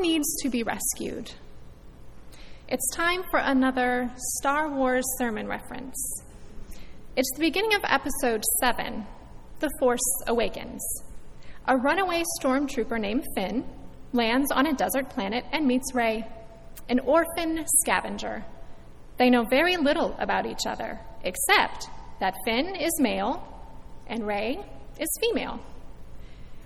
Needs to be rescued? It's time for another Star Wars sermon reference. It's the beginning of episode 7 The Force Awakens. A runaway stormtrooper named Finn lands on a desert planet and meets Rey, an orphan scavenger. They know very little about each other, except that Finn is male and Rey is female.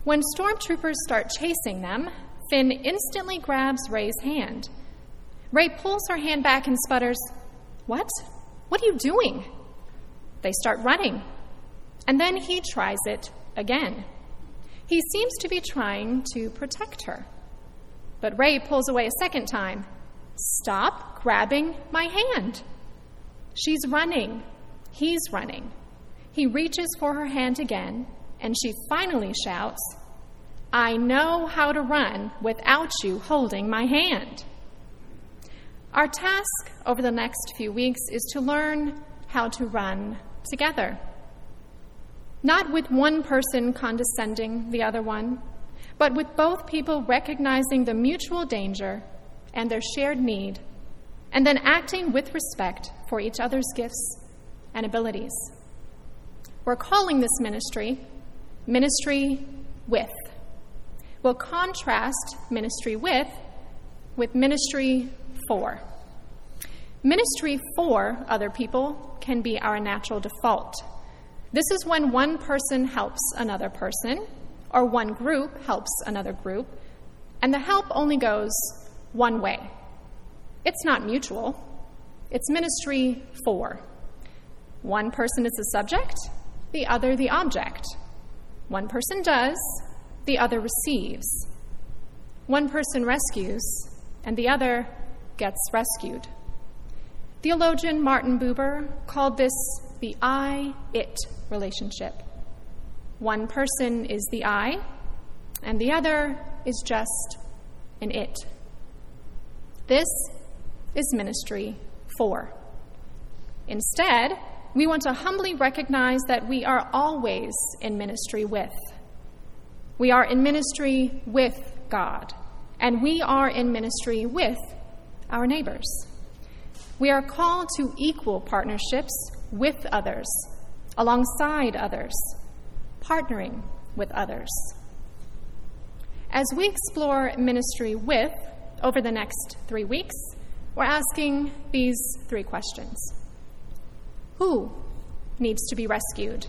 When stormtroopers start chasing them, Finn instantly grabs Rey's hand. Rey pulls her hand back and sputters, What? What are you doing? They start running. And then he tries it again. He seems to be trying to protect her. But Rey pulls away a second time. Stop grabbing my hand. She's running. He's running. He reaches for her hand again, and she finally shouts, I know how to run without you holding my hand. Our task over the next few weeks is to learn how to run together. Not with one person condescending the other one, but with both people recognizing the mutual danger and their shared need, and then acting with respect for each other's gifts and abilities. We're calling this ministry Ministry with. We'll contrast ministry with with ministry for. Ministry for other people can be our natural default. This is when one person helps another person, or one group helps another group, and the help only goes one way. It's not mutual, it's ministry for. One person is the subject, the other the object. One person does, the other receives. One person rescues, and the other gets rescued. Theologian Martin Buber called this the I it relationship. One person is the I, and the other is just an it. This is ministry for. Instead, we want to humbly recognize that we are always in ministry with. We are in ministry with God, and we are in ministry with our neighbors. We are called to equal partnerships with others, alongside others, partnering with others. As we explore ministry with over the next three weeks, we're asking these three questions Who needs to be rescued?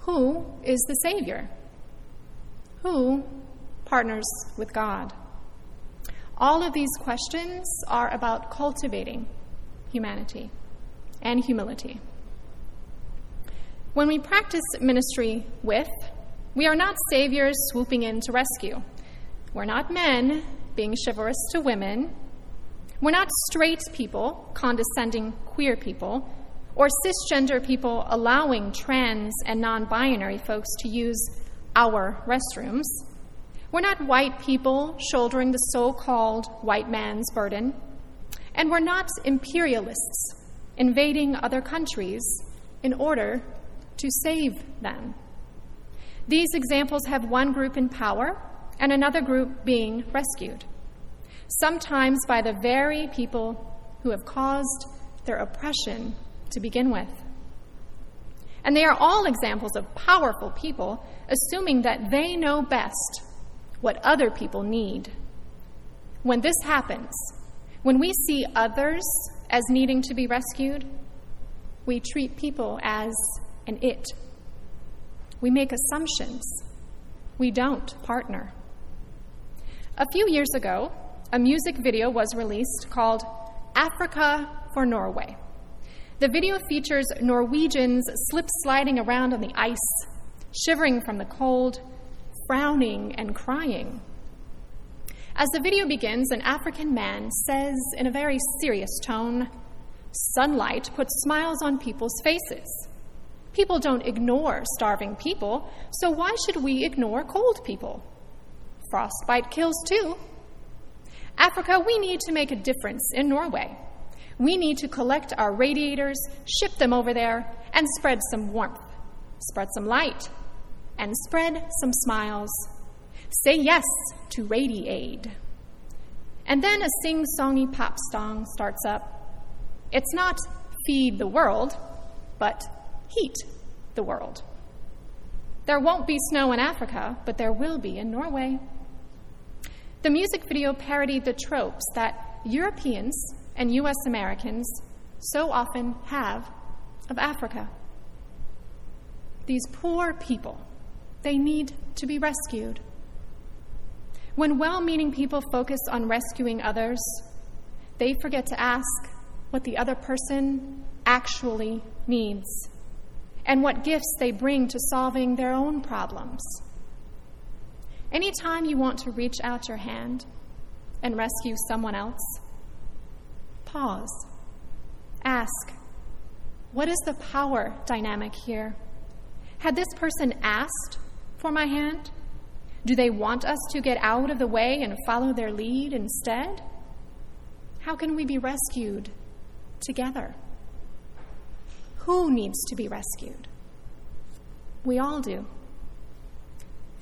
Who is the Savior? Who partners with God? All of these questions are about cultivating humanity and humility. When we practice ministry with, we are not saviors swooping in to rescue. We're not men being chivalrous to women. We're not straight people condescending queer people, or cisgender people allowing trans and non binary folks to use our restrooms. We're not white people shouldering the so called white man's burden. And we're not imperialists invading other countries in order to save them. These examples have one group in power and another group being rescued, sometimes by the very people who have caused their oppression to begin with. And they are all examples of powerful people assuming that they know best what other people need. When this happens, when we see others as needing to be rescued, we treat people as an it. We make assumptions. We don't partner. A few years ago, a music video was released called Africa for Norway. The video features Norwegians slip sliding around on the ice, shivering from the cold, frowning and crying. As the video begins, an African man says in a very serious tone Sunlight puts smiles on people's faces. People don't ignore starving people, so why should we ignore cold people? Frostbite kills too. Africa, we need to make a difference in Norway. We need to collect our radiators, ship them over there, and spread some warmth, spread some light, and spread some smiles. Say yes to Radi-Aid. And then a sing songy pop song starts up. It's not feed the world, but heat the world. There won't be snow in Africa, but there will be in Norway. The music video parodied the tropes that Europeans and U.S. Americans so often have of Africa. These poor people, they need to be rescued. When well meaning people focus on rescuing others, they forget to ask what the other person actually needs and what gifts they bring to solving their own problems. Anytime you want to reach out your hand and rescue someone else, pause. Ask, what is the power dynamic here? Had this person asked for my hand? Do they want us to get out of the way and follow their lead instead? How can we be rescued together? Who needs to be rescued? We all do.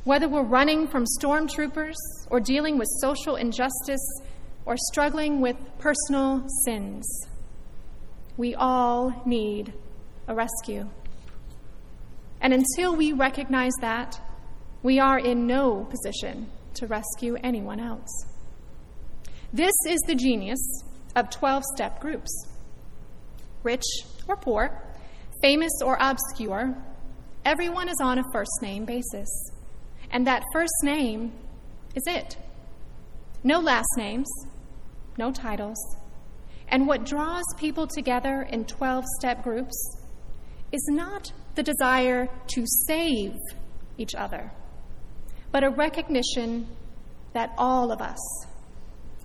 Whether we're running from stormtroopers or dealing with social injustice or struggling with personal sins, we all need a rescue. And until we recognize that, we are in no position to rescue anyone else. This is the genius of 12 step groups. Rich or poor, famous or obscure, everyone is on a first name basis. And that first name is it. No last names, no titles. And what draws people together in 12 step groups is not the desire to save each other, but a recognition that all of us,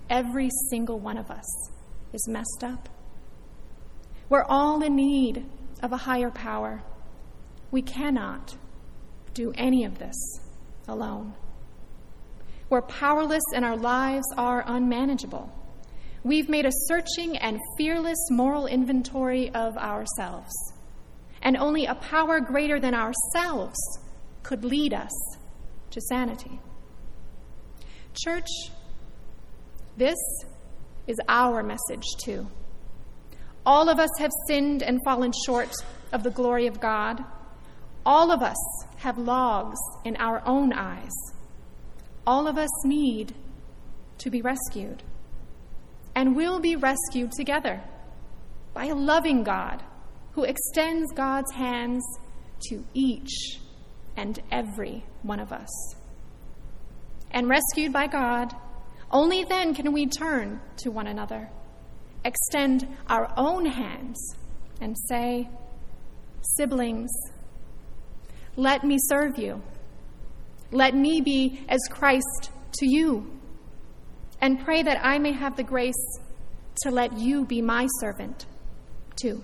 every single one of us, is messed up. We're all in need of a higher power. We cannot do any of this alone. We're powerless and our lives are unmanageable. We've made a searching and fearless moral inventory of ourselves, and only a power greater than ourselves could lead us to sanity. Church, this is our message too. All of us have sinned and fallen short of the glory of God. All of us have logs in our own eyes. All of us need to be rescued. And will be rescued together by a loving God who extends God's hands to each and every one of us. And rescued by God, only then can we turn to one another extend our own hands and say, Siblings, let me serve you. Let me be as Christ to you. And pray that I may have the grace to let you be my servant too.